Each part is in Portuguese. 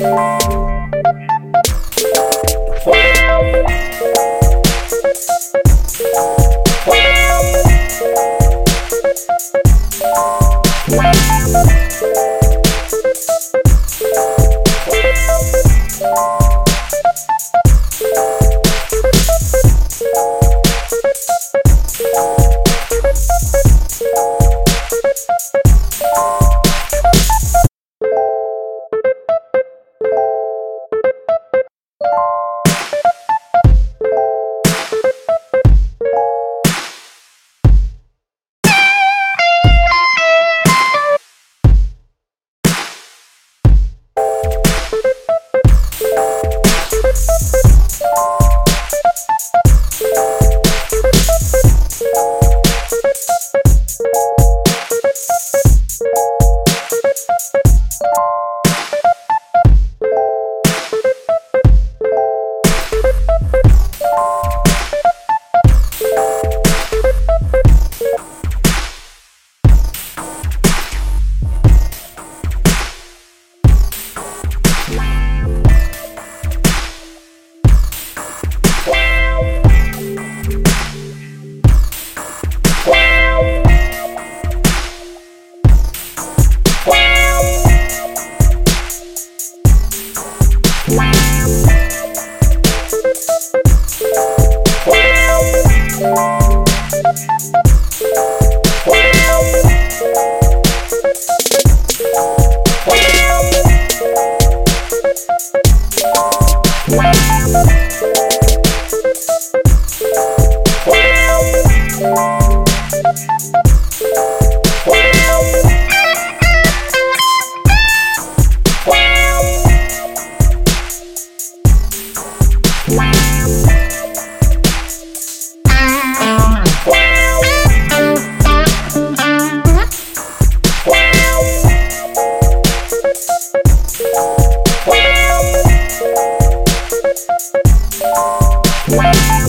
Wow.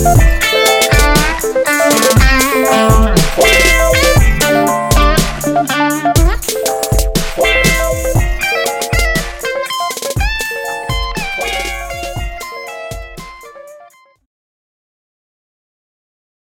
Peace.